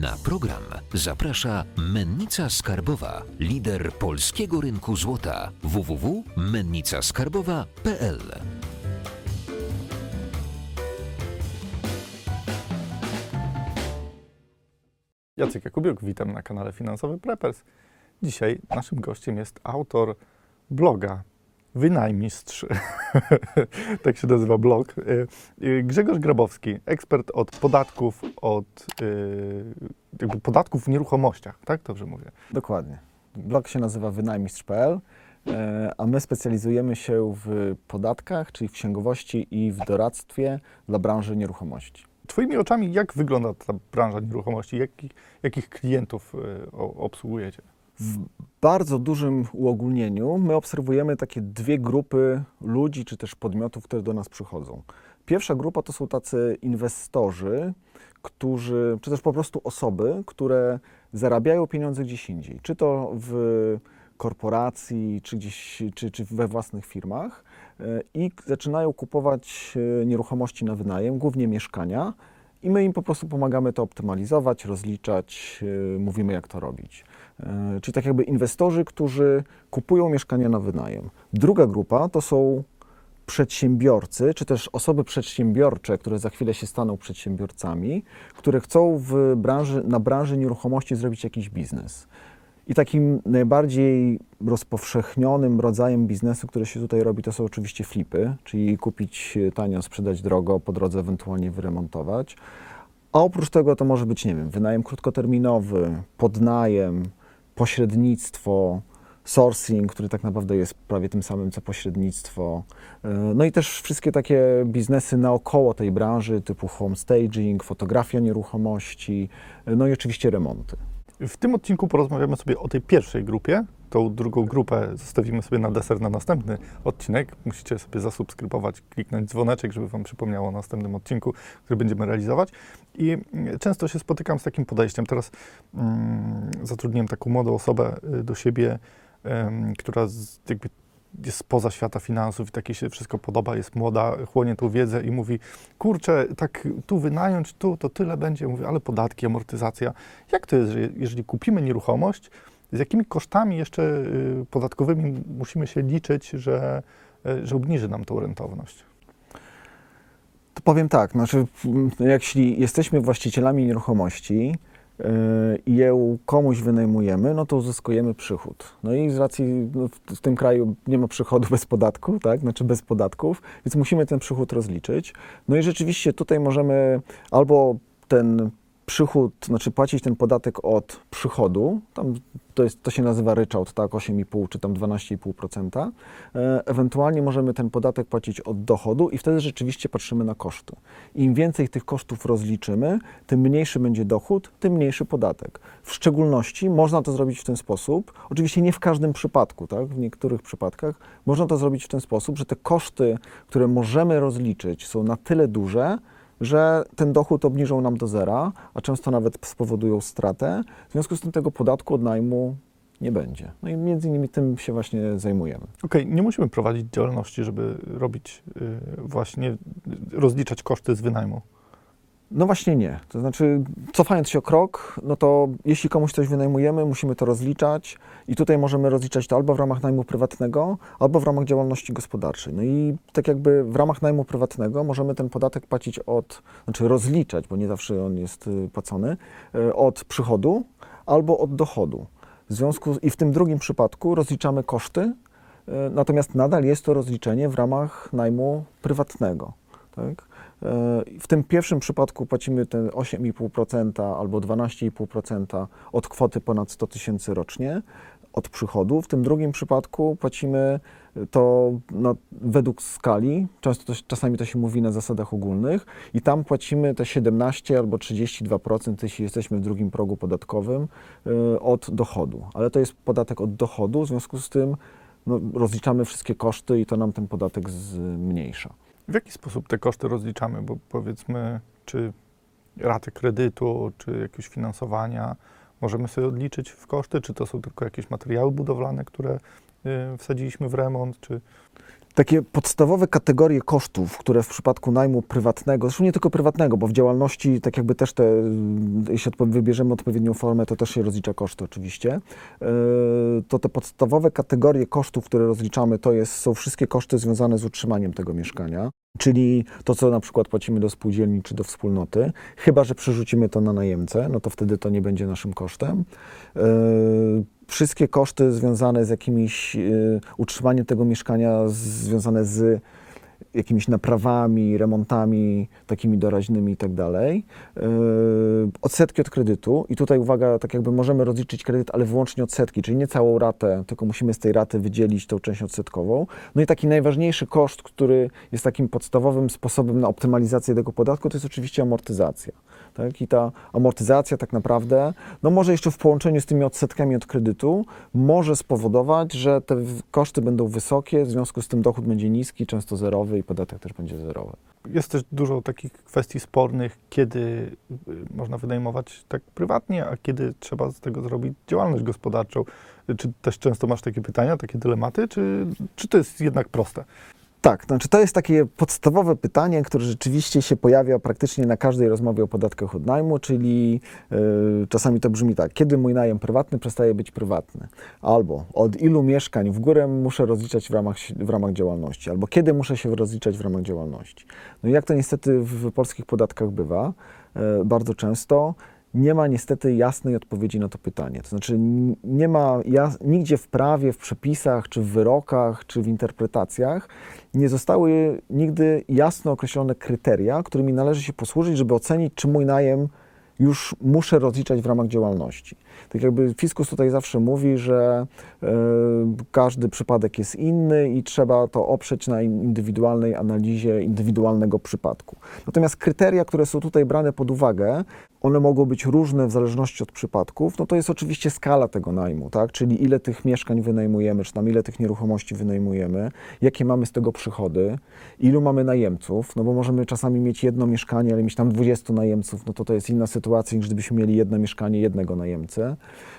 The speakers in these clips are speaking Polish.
Na program zaprasza Mennica Skarbowa, lider polskiego rynku złota www.mennicaskarbowa.pl. Jacek Jakubiuk, witam na kanale Finansowy Preppers. Dzisiaj naszym gościem jest autor bloga Wynajmistrz, tak się nazywa blog, Y, y, Grzegorz Grabowski, ekspert od podatków, od y, jakby podatków w nieruchomościach, tak dobrze mówię? Dokładnie. Blog się nazywa wynajmistrz.pl, a my specjalizujemy się w podatkach, czyli w księgowości i w doradztwie dla branży nieruchomości. Twoimi oczami, jak wygląda ta branża nieruchomości? Jakich, jakich klientów obsługujecie? W bardzo dużym uogólnieniu my obserwujemy takie dwie grupy ludzi czy też podmiotów, które do nas przychodzą. Pierwsza grupa to są tacy inwestorzy, którzy, czy też po prostu osoby, które zarabiają pieniądze gdzieś indziej, czy to w korporacji, czy gdzieś, czy, czy we własnych firmach e, i zaczynają kupować e, nieruchomości na wynajem, głównie mieszkania, i my im po prostu pomagamy to optymalizować, rozliczać, e, mówimy jak to robić. E, Czyli tak jakby inwestorzy, którzy kupują mieszkania na wynajem. Druga grupa to są przedsiębiorcy, czy też osoby przedsiębiorcze, które za chwilę się staną przedsiębiorcami, które chcą w branży, na branży nieruchomości zrobić jakiś biznes. I takim najbardziej rozpowszechnionym rodzajem biznesu, który się tutaj robi, to są oczywiście flipy, czyli kupić tanio, sprzedać drogo, po drodze ewentualnie wyremontować. A oprócz tego to może być, nie wiem, wynajem krótkoterminowy, podnajem, pośrednictwo, sourcing, który tak naprawdę jest prawie tym samym co pośrednictwo. E, No i też wszystkie takie biznesy naokoło tej branży, typu home staging, fotografia nieruchomości, e, no i oczywiście remonty. W tym odcinku porozmawiamy sobie o tej pierwszej grupie. Tą drugą grupę zostawimy sobie na deser na następny odcinek. Musicie sobie zasubskrybować, kliknąć dzwoneczek, żeby Wam przypomniało o następnym odcinku, który będziemy realizować. I mm, często się spotykam z takim podejściem. Teraz mm, zatrudniłem taką młodą osobę y, do siebie, która z, jakby jest spoza świata finansów i takie się wszystko podoba, jest młoda, chłonie tą wiedzę i mówi, kurczę, tak tu wynająć, tu to tyle będzie. Mówię, ale podatki, amortyzacja. Jak to jest, że je- jeżeli kupimy nieruchomość, z jakimi kosztami jeszcze y, podatkowymi musimy się liczyć, że, y, że obniży nam tą rentowność? To powiem tak, znaczy, m, jeśli jesteśmy właścicielami nieruchomości yy, i ją komuś wynajmujemy, no to uzyskujemy przychód. No i z racji no, w tym kraju nie ma przychodu bez podatku, tak? Znaczy bez podatków, więc musimy ten przychód rozliczyć. No i rzeczywiście tutaj możemy albo ten przychód, znaczy płacić ten podatek od przychodu, tam to, jest, to się nazywa ryczałt, tak, 8,5 czy tam 12,5%. E, Ewentualnie możemy ten podatek płacić od dochodu i wtedy rzeczywiście patrzymy na koszty. Im więcej tych kosztów rozliczymy, tym mniejszy będzie dochód, tym mniejszy podatek. W szczególności można to zrobić w ten sposób, oczywiście nie w każdym przypadku, tak, w niektórych przypadkach można to zrobić w ten sposób, że te koszty, które możemy rozliczyć są na tyle duże, że ten dochód obniżą nam do zera, a często nawet spowodują stratę. W związku z tym tego podatku od najmu nie będzie. No i między innymi tym się właśnie zajmujemy. Okej, nie musimy prowadzić działalności, żeby robić y, właśnie, rozliczać koszty z wynajmu. No właśnie nie. To znaczy, cofając się o krok, no to jeśli komuś coś wynajmujemy, musimy to rozliczać i tutaj możemy rozliczać to albo w ramach najmu prywatnego, albo w ramach działalności gospodarczej. No i tak jakby w ramach najmu prywatnego możemy ten podatek płacić od, znaczy rozliczać, bo nie zawsze on jest y, płacony, y, od przychodu albo od dochodu. W związku z, i w tym drugim przypadku rozliczamy koszty, y, natomiast nadal jest to rozliczenie w ramach najmu prywatnego. Tak? W tym pierwszym przypadku płacimy ten 8,5% albo 12,5% od kwoty ponad 100 tysięcy rocznie od przychodu. W tym drugim przypadku płacimy to no, według skali, często to, czasami to się mówi na zasadach ogólnych i tam płacimy te 17 albo 32%, jeśli jesteśmy w drugim progu podatkowym, e, od dochodu. Ale to jest podatek od dochodu, w związku z tym no, rozliczamy wszystkie koszty i to nam ten podatek zmniejsza. W jaki sposób te koszty rozliczamy? Bo powiedzmy, czy ratę kredytu, czy jakiegoś finansowania możemy sobie odliczyć w koszty, czy to są tylko jakieś materiały budowlane, które y, wsadziliśmy w remont, czy Takie podstawowe kategorie kosztów, które w przypadku najmu prywatnego, zresztą nie tylko prywatnego, bo w działalności tak jakby też te, jeśli wybierzemy odpowiednią formę, to też się rozlicza koszty oczywiście, yy, to te podstawowe kategorie kosztów, które rozliczamy, to jest, są wszystkie koszty związane z utrzymaniem tego mieszkania, czyli to, co na przykład płacimy do spółdzielni czy do wspólnoty, chyba, że przerzucimy to na najemcę, no to wtedy to nie będzie naszym kosztem. Wszystkie koszty związane z jakimiś yy, utrzymaniem tego mieszkania, z, związane z jakimiś naprawami, remontami takimi doraźnymi i tak dalej. Yy, Odsetki od kredytu i tutaj uwaga, tak jakby możemy rozliczyć kredyt, ale wyłącznie odsetki, czyli nie całą ratę, tylko musimy z tej raty wydzielić tą część odsetkową. No i taki najważniejszy koszt, który jest takim podstawowym sposobem na optymalizację tego podatku, to jest oczywiście amortyzacja. Tak? I ta amortyzacja tak naprawdę, no może jeszcze w połączeniu z tymi odsetkami od kredytu, może spowodować, że te koszty będą wysokie, w związku z tym dochód będzie niski, często zerowy i podatek też będzie zerowy. Jest też dużo takich kwestii spornych, kiedy y, można wynajmować tak prywatnie, a kiedy trzeba z tego zrobić działalność gospodarczą. Y, Czy też często masz takie pytania, takie dylematy, czy, czy to jest jednak proste? Tak, znaczy to jest takie podstawowe pytanie, które rzeczywiście się pojawia praktycznie na każdej rozmowie o podatkach od najmu, czyli yy, czasami to brzmi tak, kiedy mój najem prywatny przestaje być prywatny, albo od ilu mieszkań w górę muszę rozliczać w ramach, w ramach działalności, albo kiedy muszę się rozliczać w ramach działalności. No i jak to niestety w polskich podatkach bywa, yy, bardzo często nie ma niestety jasnej odpowiedzi na to pytanie. To znaczy nie ma nigdzie w prawie, w przepisach, czy w wyrokach, czy w interpretacjach nie zostały nigdy jasno określone kryteria, którymi należy się posłużyć, żeby ocenić, czy mój najem już muszę rozliczać w ramach działalności. Tak jakby fiskus tutaj zawsze mówi, że e, każdy przypadek jest inny i trzeba to oprzeć na in- indywidualnej analizie indywidualnego przypadku. Natomiast kryteria, które są tutaj brane pod uwagę, one mogą być różne w zależności od przypadków. No to jest oczywiście skala tego najmu, tak? Czyli ile tych mieszkań wynajmujemy, czy tam ile tych nieruchomości wynajmujemy, jakie mamy z tego przychody, ilu mamy najemców, no bo możemy czasami mieć jedno mieszkanie, ale mieć tam 20 najemców, no to to jest inna sytuacja niż gdybyśmy mieli jedno mieszkanie, jednego najemcę.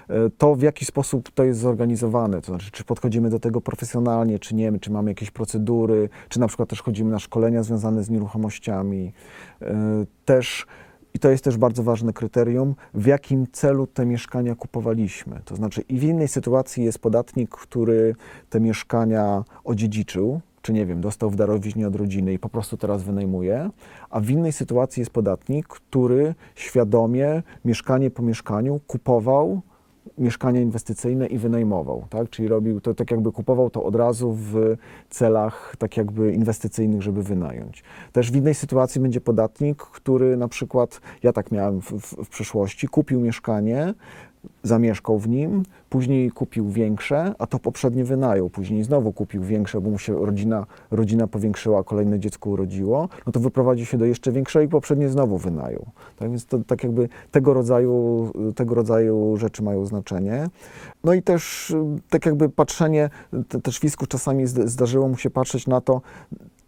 E, To w jaki sposób to jest zorganizowane, to znaczy czy podchodzimy do tego profesjonalnie, czy nie, czy mamy jakieś procedury, czy na przykład też chodzimy na szkolenia związane z nieruchomościami. E, Też i to jest też bardzo ważne kryterium, w jakim celu te mieszkania kupowaliśmy. To znaczy, i w innej sytuacji jest podatnik, który te mieszkania odziedziczył, czy nie wiem, dostał w darowiźnie od rodziny i po prostu teraz wynajmuje, a w innej sytuacji jest podatnik, który świadomie mieszkanie po mieszkaniu kupował mieszkania inwestycyjne i wynajmował, tak? Czyli robił to tak jakby kupował to od razu w celach tak jakby inwestycyjnych, żeby wynająć. Też w innej sytuacji będzie podatnik, który na przykład, ja tak miałem w, w, w przeszłości, kupił mieszkanie, zamieszkał w nim, później kupił większe, a to poprzednie wynajął, później znowu kupił większe, bo mu się rodzina, rodzina powiększyła, kolejne dziecko urodziło, no to wyprowadził się do jeszcze większego i poprzednie znowu wynajął. Tak więc to tak jakby tego rodzaju, tego rodzaju rzeczy mają znaczenie. No i też tak jakby patrzenie, te- też fiskus czasami zd- zdarzyło mu się patrzeć na to,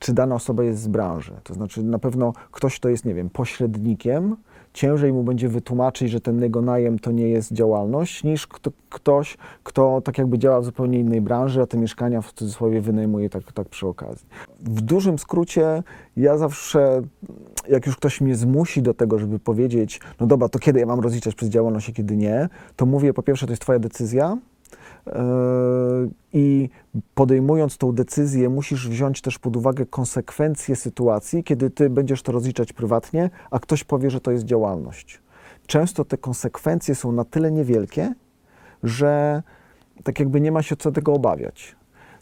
czy dana osoba jest z branży. To znaczy na pewno ktoś, kto jest, nie wiem, pośrednikiem, ciężej mu będzie wytłumaczyć, że ten jego najem to nie jest działalność, niż kto, ktoś, kto tak jakby działa w zupełnie innej branży, a te mieszkania w cudzysłowie wynajmuje tak, tak przy okazji. W dużym skrócie ja zawsze, jak już ktoś mnie zmusi do tego, żeby powiedzieć, no dobra, to kiedy ja mam rozliczać przez działalność, a kiedy nie, to mówię po pierwsze, to jest twoja decyzja, I podejmując tą decyzję, musisz wziąć też pod uwagę konsekwencje sytuacji, kiedy ty będziesz to rozliczać prywatnie, a ktoś powie, że to jest działalność. Często te konsekwencje są na tyle niewielkie, że tak jakby nie ma się co tego obawiać.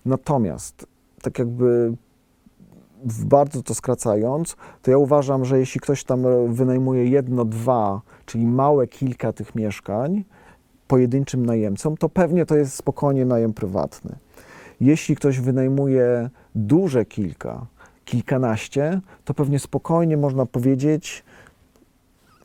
Natomiast, tak jakby bardzo to skracając, to ja uważam, że jeśli ktoś tam e, wynajmuje jedno, dwa, czyli małe kilka tych mieszkań, pojedynczym najemcom, to pewnie to jest spokojnie najem prywatny. Jeśli ktoś wynajmuje duże kilka, kilkanaście, to pewnie spokojnie można powiedzieć,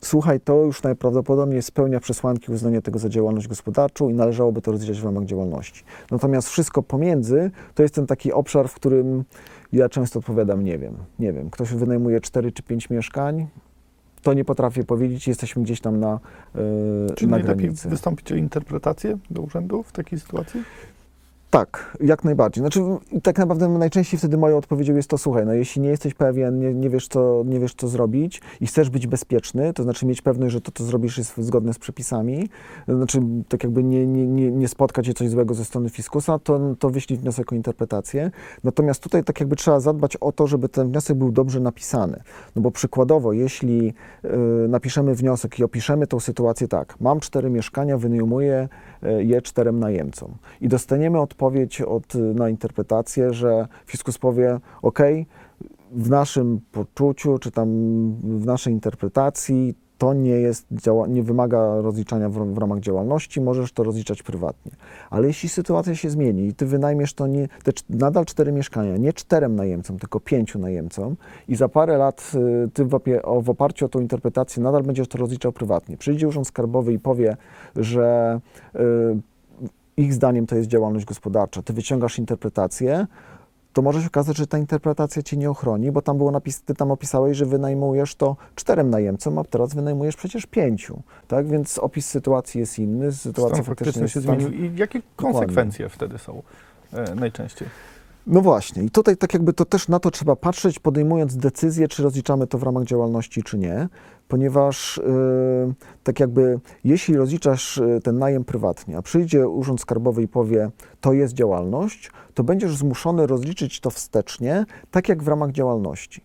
słuchaj, to już najprawdopodobniej spełnia przesłanki uznania tego za działalność gospodarczą i należałoby to rozliczać w ramach działalności. Natomiast wszystko pomiędzy to jest ten taki obszar, w którym ja często odpowiadam, nie wiem, nie wiem, ktoś wynajmuje 4 czy 5 mieszkań, to nie potrafię powiedzieć, jesteśmy gdzieś tam na, yy, Czy na najlepiej granicy. wystąpić o interpretację do urzędu w takiej sytuacji? Tak, jak najbardziej. Znaczy, tak naprawdę najczęściej wtedy moją odpowiedzią jest to, słuchaj, no jeśli nie jesteś pewien, nie, nie, wiesz, co, nie wiesz, co zrobić i chcesz być bezpieczny, to znaczy mieć pewność, że to, co zrobisz, jest zgodne z przepisami, to znaczy tak jakby nie, nie, nie, nie coś złego ze strony fiskusa, to, to wyślij wniosek o interpretację. Natomiast tutaj tak jakby trzeba zadbać o to, żeby ten wniosek był dobrze napisany. No bo przykładowo, jeśli y, napiszemy wniosek i opiszemy tą sytuację tak, mam cztery mieszkania, wynajmuję je czterem najemcom. I dostaniemy odpowiedź od, na interpretację, że fiskus powie, ok, w naszym poczuciu, czy tam w naszej interpretacji to nie jest, nie wymaga rozliczania w, w ramach działalności, możesz to rozliczać prywatnie. Ale jeśli sytuacja się zmieni i ty wynajmiesz to nie, te, nadal cztery mieszkania, nie czterem najemcom, tylko pięciu najemcom i za parę lat y, ty w, w oparciu o tą interpretację nadal będziesz to rozliczał prywatnie. Przyjdzie Urząd Skarbowy i powie, że y, ich zdaniem to jest działalność gospodarcza, ty wyciągasz interpretację, to może się okazać, że ta interpretacja cię nie ochroni, bo tam było napis, ty tam opisałeś, że wynajmujesz to czterem najemcom, a teraz wynajmujesz przecież pięciu, tak? Więc opis sytuacji jest inny, sytuacja Stan faktycznie się stan- zmienił. I jakie konsekwencje wtedy są e, najczęściej? No właśnie, i tutaj tak jakby to też na to trzeba patrzeć, podejmując decyzję, czy rozliczamy to w ramach działalności, czy nie, ponieważ yy, tak jakby jeśli rozliczasz y, ten najem prywatnie, a przyjdzie Urząd Skarbowy i powie, to jest działalność, to będziesz zmuszony rozliczyć to wstecznie, tak jak w ramach działalności.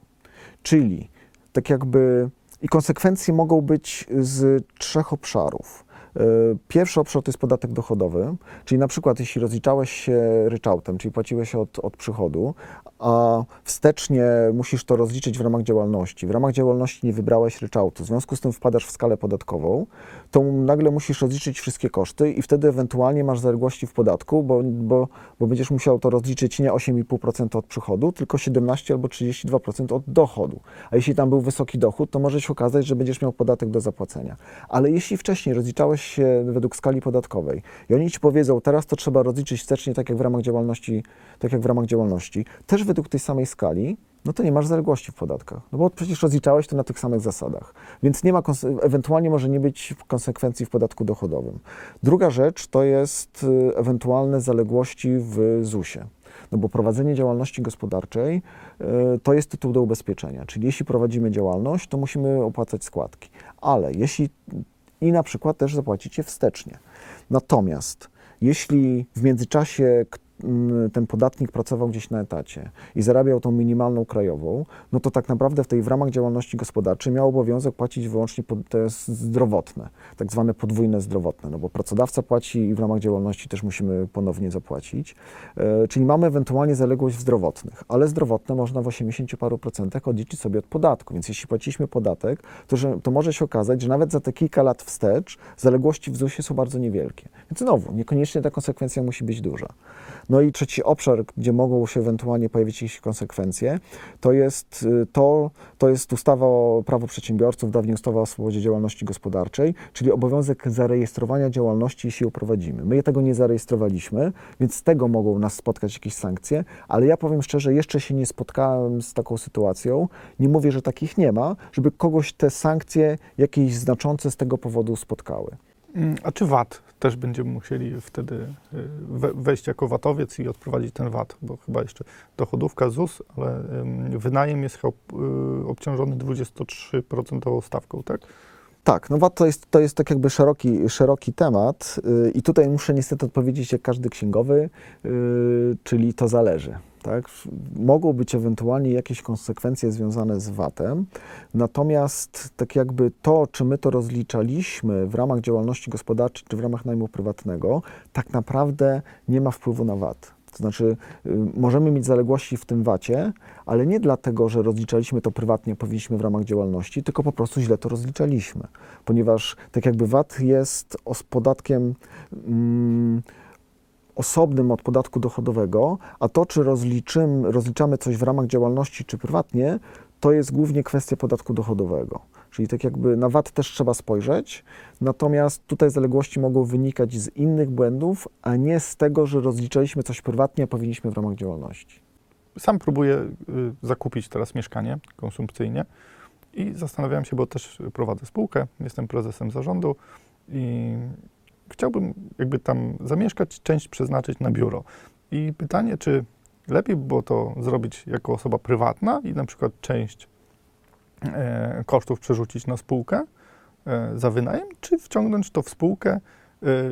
Czyli tak jakby i konsekwencje mogą być z trzech obszarów. Y, Pierwszy obszar to jest podatek dochodowy, czyli na przykład jeśli rozliczałeś się ryczałtem, czyli płaciłeś od, od przychodu, a wstecznie musisz to rozliczyć w ramach działalności. W ramach działalności nie wybrałeś ryczałtu, w związku z tym wpadasz w skalę podatkową, to nagle musisz rozliczyć wszystkie koszty i wtedy ewentualnie masz zaległości w podatku, bo, bo, bo będziesz musiał to rozliczyć nie 8,5% od przychodu, tylko 17 albo 32% od dochodu. A jeśli tam był wysoki dochód, to może się okazać, że będziesz miał podatek do zapłacenia. Ale jeśli wcześniej rozliczałeś się według skali podatkowej i oni ci powiedzą, teraz to trzeba rozliczyć wstecznie, tak jak w ramach działalności, tak jak w ramach działalności, też według tej samej skali, no to nie masz zaległości w podatkach. No bo przecież rozliczałeś to na tych samych zasadach. Więc nie ma, ewentualnie może nie być konsekwencji w podatku dochodowym. Druga rzecz to jest y, ewentualne zaległości w ZUS-ie. No bo prowadzenie działalności gospodarczej y, to jest tytuł do ubezpieczenia. Czyli jeśli prowadzimy działalność, to musimy opłacać składki. Ale jeśli i na przykład też zapłacić je wstecznie. Natomiast jeśli w międzyczasie ten podatnik pracował gdzieś na etacie i zarabiał tą minimalną krajową, no to tak naprawdę w tej w ramach działalności gospodarczej miał obowiązek płacić wyłącznie te zdrowotne, tak zwane podwójne zdrowotne, no bo pracodawca płaci i w ramach działalności też musimy ponownie zapłacić. E, czyli mamy ewentualnie zaległość w zdrowotnych, ale zdrowotne można w 80 paru procentach odliczyć sobie od podatku, więc jeśli płaciliśmy podatek, to, że, to może się okazać, że nawet za te kilka lat wstecz zaległości w ZUS-ie są bardzo niewielkie. Więc znowu, niekoniecznie ta konsekwencja musi być duża. No i trzeci obszar, gdzie mogą się ewentualnie pojawić jakieś konsekwencje, to jest y, to, to jest ustawa o prawo przedsiębiorców, dawniej ustawa o swobodzie działalności gospodarczej, czyli obowiązek zarejestrowania działalności, jeśli ją prowadzimy. My tego nie zarejestrowaliśmy, więc z tego mogą nas spotkać jakieś sankcje, ale ja powiem szczerze, jeszcze się nie spotkałem z taką sytuacją. Nie mówię, że takich nie ma, żeby kogoś te sankcje jakieś znaczące z tego powodu spotkały. Mm, A czy VAT też będziemy musieli wtedy y, we- wejść jako VAT-owiec i odprowadzić ten VAT? Bo chyba jeszcze dochodówka ZUS, ale wynajem jest y, obciążony 23% stawką, tak? Tak, no VAT to jest, to jest tak jakby szeroki, szeroki temat yy, i tutaj muszę niestety odpowiedzieć jak każdy księgowy, czyli to zależy. Tak? Mogą być ewentualnie jakieś konsekwencje związane z VAT-em, natomiast tak jakby to, czy my to rozliczaliśmy w ramach działalności gospodarczej, czy w ramach najmu prywatnego, tak naprawdę nie ma wpływu na VAT. To znaczy, y, możemy mieć zaległości w tym VAT-ie, ale nie dlatego, że rozliczaliśmy to prywatnie, powinniśmy w ramach działalności, tylko po prostu źle to rozliczaliśmy. Ponieważ tak jakby VAT jest podatkiem mm, osobnym od podatku dochodowego, a to, czy rozliczymy, rozliczamy coś w ramach działalności, czy prywatnie, to jest głównie kwestia podatku dochodowego. Czyli tak jakby na VAT też trzeba spojrzeć, natomiast tutaj zaległości mogą wynikać z innych błędów, a nie z tego, że rozliczaliśmy coś prywatnie, a powinniśmy w ramach działalności. Sam próbuję y, zakupić teraz mieszkanie konsumpcyjnie i zastanawiałem się, bo też prowadzę spółkę, jestem prezesem zarządu i chciałbym jakby tam zamieszkać, część przeznaczyć na biuro. I pytanie, czy lepiej by było to zrobić jako osoba prywatna i na przykład część e, kosztów przerzucić na spółkę e, za wynajem, czy wciągnąć to w spółkę e,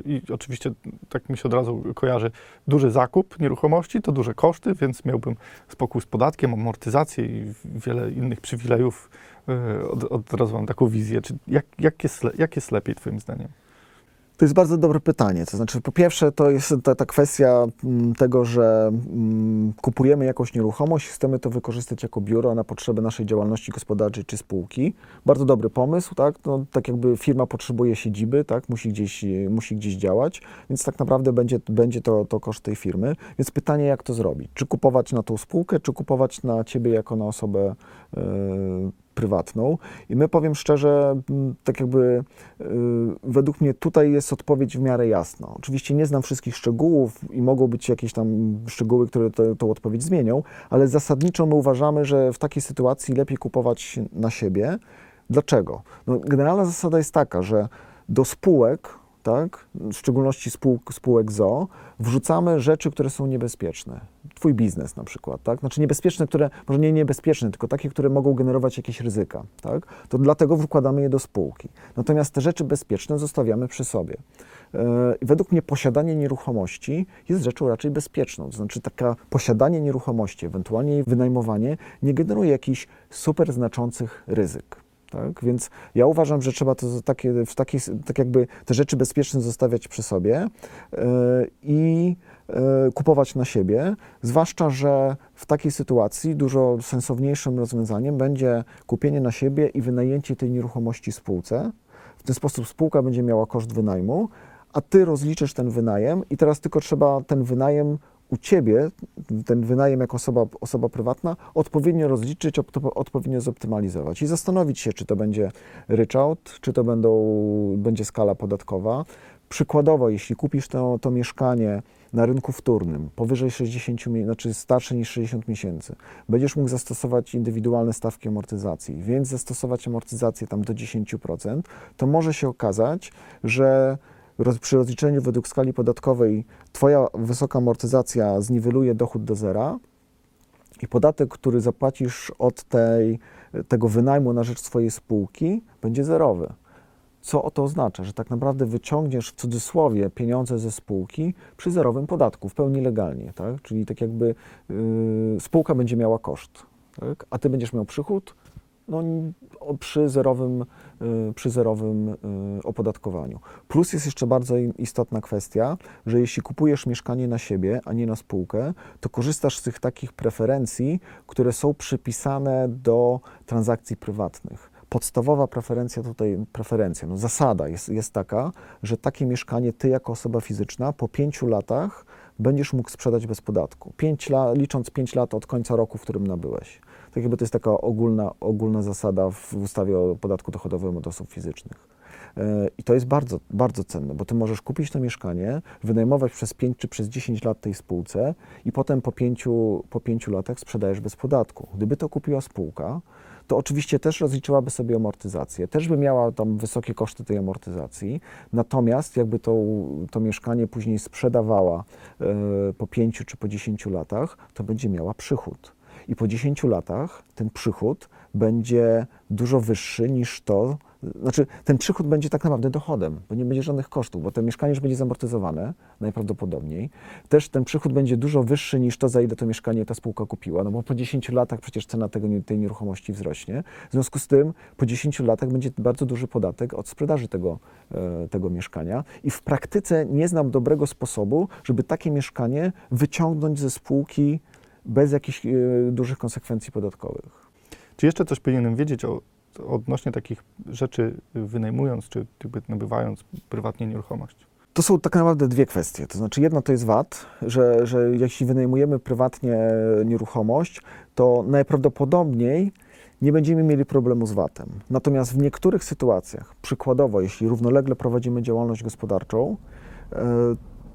i oczywiście tak mi się od razu kojarzy duży zakup nieruchomości, to duże koszty, więc miałbym spokój z podatkiem, amortyzację i wiele innych przywilejów. E, Od, od razu mam taką wizję. Czy jak, jak, jest, jak jest lepiej Twoim zdaniem? To jest bardzo dobre pytanie. To znaczy, po pierwsze, to jest ta, ta kwestia mm, tego, że mm, kupujemy jakąś nieruchomość, chcemy to wykorzystać jako biuro na potrzeby naszej działalności gospodarczej czy spółki. Bardzo dobry pomysł, tak? No, tak jakby firma potrzebuje siedziby, tak? Musi gdzieś, musi gdzieś działać, więc tak naprawdę będzie, będzie to, to koszt tej firmy. Więc pytanie, jak to zrobić? Czy kupować na tą spółkę, czy kupować na ciebie jako na osobę e, prywatną? I my powiem szczerze, tak jakby y, według mnie tutaj jest odpowiedź w miarę jasna. Oczywiście nie znam wszystkich szczegółów i mogą być jakieś tam szczegóły, które to, tą odpowiedź zmienią, ale zasadniczo my uważamy, że w takiej sytuacji lepiej kupować na siebie. Dlaczego? No, generalna zasada jest taka, że do spółek, tak, w szczególności spółek ZO, wrzucamy rzeczy, które są niebezpieczne. Twój biznes na przykład, tak? Znaczy niebezpieczne, które, może nie niebezpieczne, tylko takie, które mogą generować jakieś ryzyka, tak? To dlatego wkładamy je do spółki. Natomiast te rzeczy bezpieczne zostawiamy przy sobie. Yy, według mnie posiadanie nieruchomości jest rzeczą raczej bezpieczną. To znaczy taka posiadanie nieruchomości, ewentualnie jej wynajmowanie nie generuje jakichś super znaczących ryzyk. Tak? Więc ja uważam, że trzeba to takie, w takiej, tak jakby te rzeczy bezpieczne zostawiać przy sobie yy, i yy, kupować na siebie, zwłaszcza, że w takiej sytuacji dużo sensowniejszym rozwiązaniem będzie kupienie na siebie i wynajęcie tej nieruchomości spółce. W ten sposób spółka będzie miała koszt wynajmu, a ty rozliczysz ten wynajem i teraz tylko trzeba ten wynajem u ciebie, ten wynajem jako osoba, osoba prywatna, odpowiednio rozliczyć, odpowiednio zoptymalizować i zastanowić się, czy to będzie ryczałt, czy to będą, będzie skala podatkowa. Przykładowo, jeśli kupisz to, to mieszkanie na rynku wtórnym powyżej 60, mi- znaczy starsze niż 60 miesięcy, będziesz mógł zastosować indywidualne stawki amortyzacji, więc zastosować amortyzację tam do 10%, to może się okazać, że roz, przy rozliczeniu według skali podatkowej Twoja wysoka amortyzacja zniweluje dochód do zera i podatek, który zapłacisz od tej, tego wynajmu na rzecz swojej spółki, będzie zerowy. Co to oznacza? Że tak naprawdę wyciągniesz w cudzysłowie pieniądze ze spółki przy zerowym podatku, w pełni legalnie. Tak? Czyli tak jakby yy, spółka będzie miała koszt, tak? a ty będziesz miał przychód no, przy zerowym, y, przy zerowym y, opodatkowaniu. Plus jest jeszcze bardzo istotna kwestia, że jeśli kupujesz mieszkanie na siebie, a nie na spółkę, to korzystasz z tych takich preferencji, które są przypisane do transakcji prywatnych. Podstawowa preferencja tutaj, preferencja, no zasada jest, jest taka, że takie mieszkanie ty jako osoba fizyczna po pięciu latach będziesz mógł sprzedać bez podatku. Pięć la, licząc 5 lat od końca roku, w którym nabyłeś. Tak jakby to jest taka ogólna, ogólna zasada w ustawie o podatku dochodowym od osób fizycznych. E, I to jest bardzo, bardzo cenne, bo ty możesz kupić to mieszkanie, wynajmować przez 5 czy przez 10 lat tej spółce i potem po 5, po pięciu latach sprzedajesz bez podatku. Gdyby to kupiła spółka, to oczywiście też rozliczyłaby sobie amortyzację, też by miała tam wysokie koszty tej amortyzacji, natomiast jakby to, to mieszkanie później sprzedawała e, po 5 czy po 10 latach, to będzie miała przychód. I po 10 latach ten przychód będzie dużo wyższy niż to, znaczy ten przychód będzie tak naprawdę dochodem, bo nie będzie żadnych kosztów, bo to mieszkanie już będzie zamortyzowane najprawdopodobniej. Też ten przychód będzie dużo wyższy niż to, za ile to mieszkanie ta spółka kupiła, no bo po 10 latach przecież cena tego, tej nieruchomości wzrośnie. W związku z tym po 10 latach będzie bardzo duży podatek od sprzedaży tego, e, tego mieszkania i w praktyce nie znam dobrego sposobu, żeby takie mieszkanie wyciągnąć ze spółki bez jakichś e, dużych konsekwencji podatkowych. Czy jeszcze coś powinienem wiedzieć o, odnośnie takich rzeczy, wynajmując czy nabywając prywatnie nieruchomość? To są tak naprawdę dwie kwestie. To znaczy, jedna to jest VAT, że, że jeśli wynajmujemy prywatnie nieruchomość, to najprawdopodobniej nie będziemy mieli problemu z VAT-em. Natomiast w niektórych sytuacjach, przykładowo, jeśli równolegle prowadzimy działalność gospodarczą, e,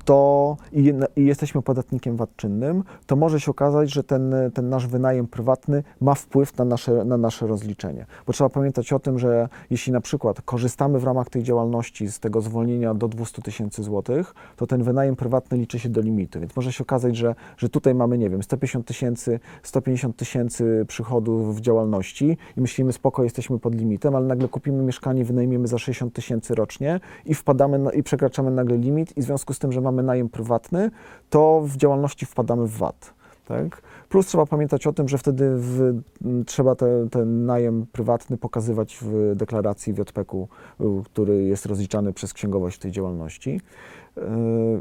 to i, i jesteśmy podatnikiem VAT czynnym, to może się okazać, że ten, ten nasz wynajem prywatny ma wpływ na nasze, na nasze rozliczenie. Bo trzeba pamiętać o tym, że jeśli na przykład korzystamy w ramach tej działalności z tego zwolnienia do 200 tysięcy złotych, to ten wynajem prywatny liczy się do limitu. Więc może się okazać, że, że tutaj mamy, nie wiem, 150 tysięcy, 150 tysięcy przychodów w działalności i myślimy, spoko, jesteśmy pod limitem, ale nagle kupimy mieszkanie, wynajmiemy za 60 tysięcy rocznie i wpadamy na, i przekraczamy nagle limit i w związku z tym, że mamy najem prywatny, to w działalności wpadamy w VAT. Tak? Plus trzeba pamiętać o tym, że wtedy w, trzeba te, ten najem prywatny pokazywać w deklaracji w JPK-u, który jest rozliczany przez księgowość tej działalności. Yy,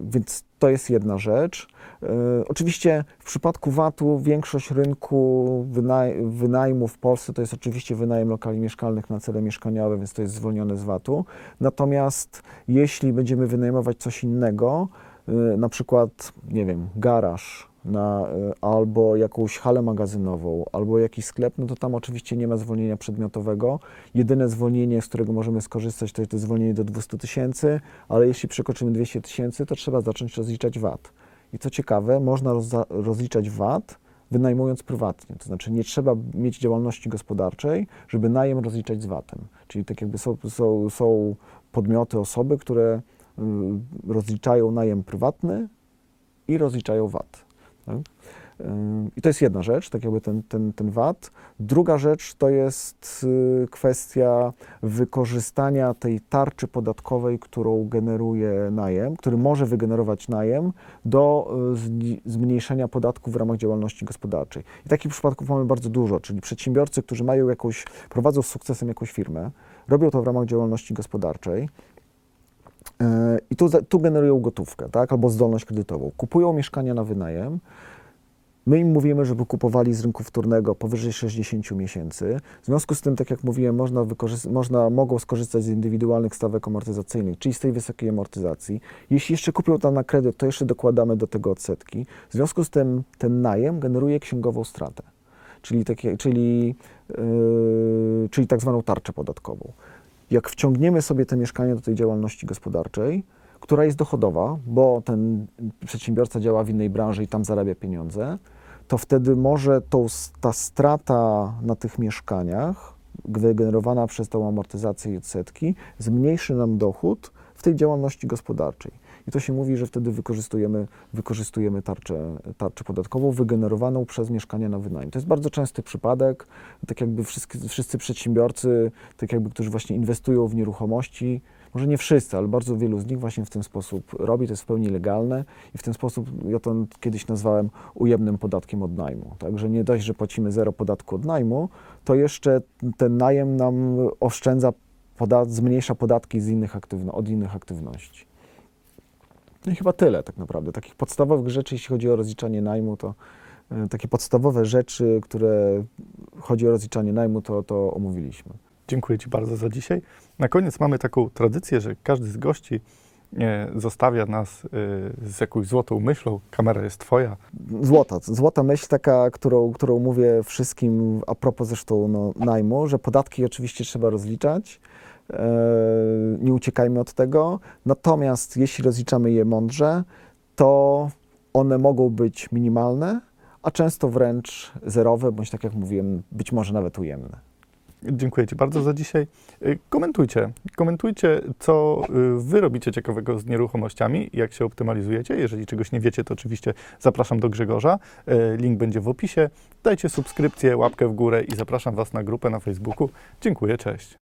Więc to jest jedna rzecz. Yy, Oczywiście w przypadku VAT-u większość rynku wynaj- wynajmu w Polsce to jest oczywiście wynajem lokali mieszkalnych na cele mieszkaniowe, więc to jest zwolnione z VAT-u. Natomiast jeśli będziemy wynajmować coś innego, yy, na przykład, nie wiem, garaż, na, y, albo jakąś halę magazynową, albo jakiś sklep, no to tam oczywiście nie ma zwolnienia przedmiotowego. Jedyne zwolnienie, z którego możemy skorzystać, to jest to zwolnienie do 200 tysięcy, ale jeśli przekroczymy 200 tysięcy, to trzeba zacząć rozliczać VAT. I co ciekawe, można rozliczać VAT wynajmując prywatnie. To znaczy nie trzeba mieć działalności gospodarczej, żeby najem rozliczać z VAT-em. Czyli tak jakby są, są, są podmioty, osoby, które y, rozliczają najem prywatny i rozliczają VAT. Tak? I to jest jedna rzecz, tak jakby ten, ten, ten VAT. Druga rzecz to jest y, kwestia wykorzystania tej tarczy podatkowej, którą generuje najem, który może wygenerować najem do y, zmniejszenia podatku w ramach działalności gospodarczej. I takich przypadków mamy bardzo dużo, czyli przedsiębiorcy, którzy mają jakąś, prowadzą z sukcesem jakąś firmę, robią to w ramach działalności gospodarczej, I tu, tu generują gotówkę, tak? albo zdolność kredytową. Kupują mieszkania na wynajem. My im mówimy, żeby kupowali z rynku wtórnego powyżej 60 miesięcy. W związku z tym, tak jak mówiłem, można, można mogą skorzystać z indywidualnych stawek amortyzacyjnych, czyli z tej wysokiej amortyzacji. Jeśli jeszcze kupią tam na kredyt, to jeszcze dokładamy do tego odsetki. W związku z tym ten najem generuje księgową stratę, czyli, takie, czyli, yy, czyli tak zwaną tarczę podatkową jak wciągniemy sobie te mieszkania do tej działalności gospodarczej, która jest dochodowa, bo ten przedsiębiorca działa w innej branży i tam zarabia pieniądze, to wtedy może tą, ta strata na tych mieszkaniach, wygenerowana przez tą amortyzację i odsetki, zmniejszy nam dochód w tej działalności gospodarczej. I to się mówi, że wtedy wykorzystujemy, wykorzystujemy tarczę, tarczę podatkową wygenerowaną przez mieszkania na wynajem. To jest bardzo częsty przypadek, tak jakby wszyscy, wszyscy przedsiębiorcy, tak jakby, którzy właśnie inwestują w nieruchomości, może nie wszyscy, ale bardzo wielu z nich właśnie w ten sposób robi, to jest w pełni legalne i w ten sposób ja to kiedyś nazwałem ujemnym podatkiem od najmu. Także nie dość, że płacimy zero podatku od najmu, to jeszcze ten najem nam oszczędza, poda- zmniejsza podatki z innych aktywno- od innych aktywności. No i chyba tyle tak naprawdę. Takich podstawowych rzeczy, jeśli chodzi o rozliczanie najmu, to e, takie podstawowe rzeczy, które chodzi o rozliczanie najmu, to, to omówiliśmy. Dziękuję Ci bardzo za dzisiaj. Na koniec mamy taką tradycję, że każdy z gości e, zostawia nas e, z jakąś złotą myślą. Kamera jest Twoja. Złota, złota myśl taka, którą, którą mówię wszystkim, a propos zresztą no, najmu, że podatki oczywiście trzeba rozliczać, nie uciekajmy od tego, natomiast jeśli rozliczamy je mądrze, to one mogą być minimalne, a często wręcz zerowe, bądź tak jak mówiłem, być może nawet ujemne. Dziękuję Ci bardzo za dzisiaj. Y, Komentujcie, komentujcie, co y, Wy robicie ciekawego z nieruchomościami, jak się optymalizujecie. Jeżeli czegoś nie wiecie, to oczywiście zapraszam do Grzegorza. Link będzie w opisie. Dajcie subskrypcję, łapkę w górę i zapraszam Was na grupę na Facebooku. Dziękuję, cześć.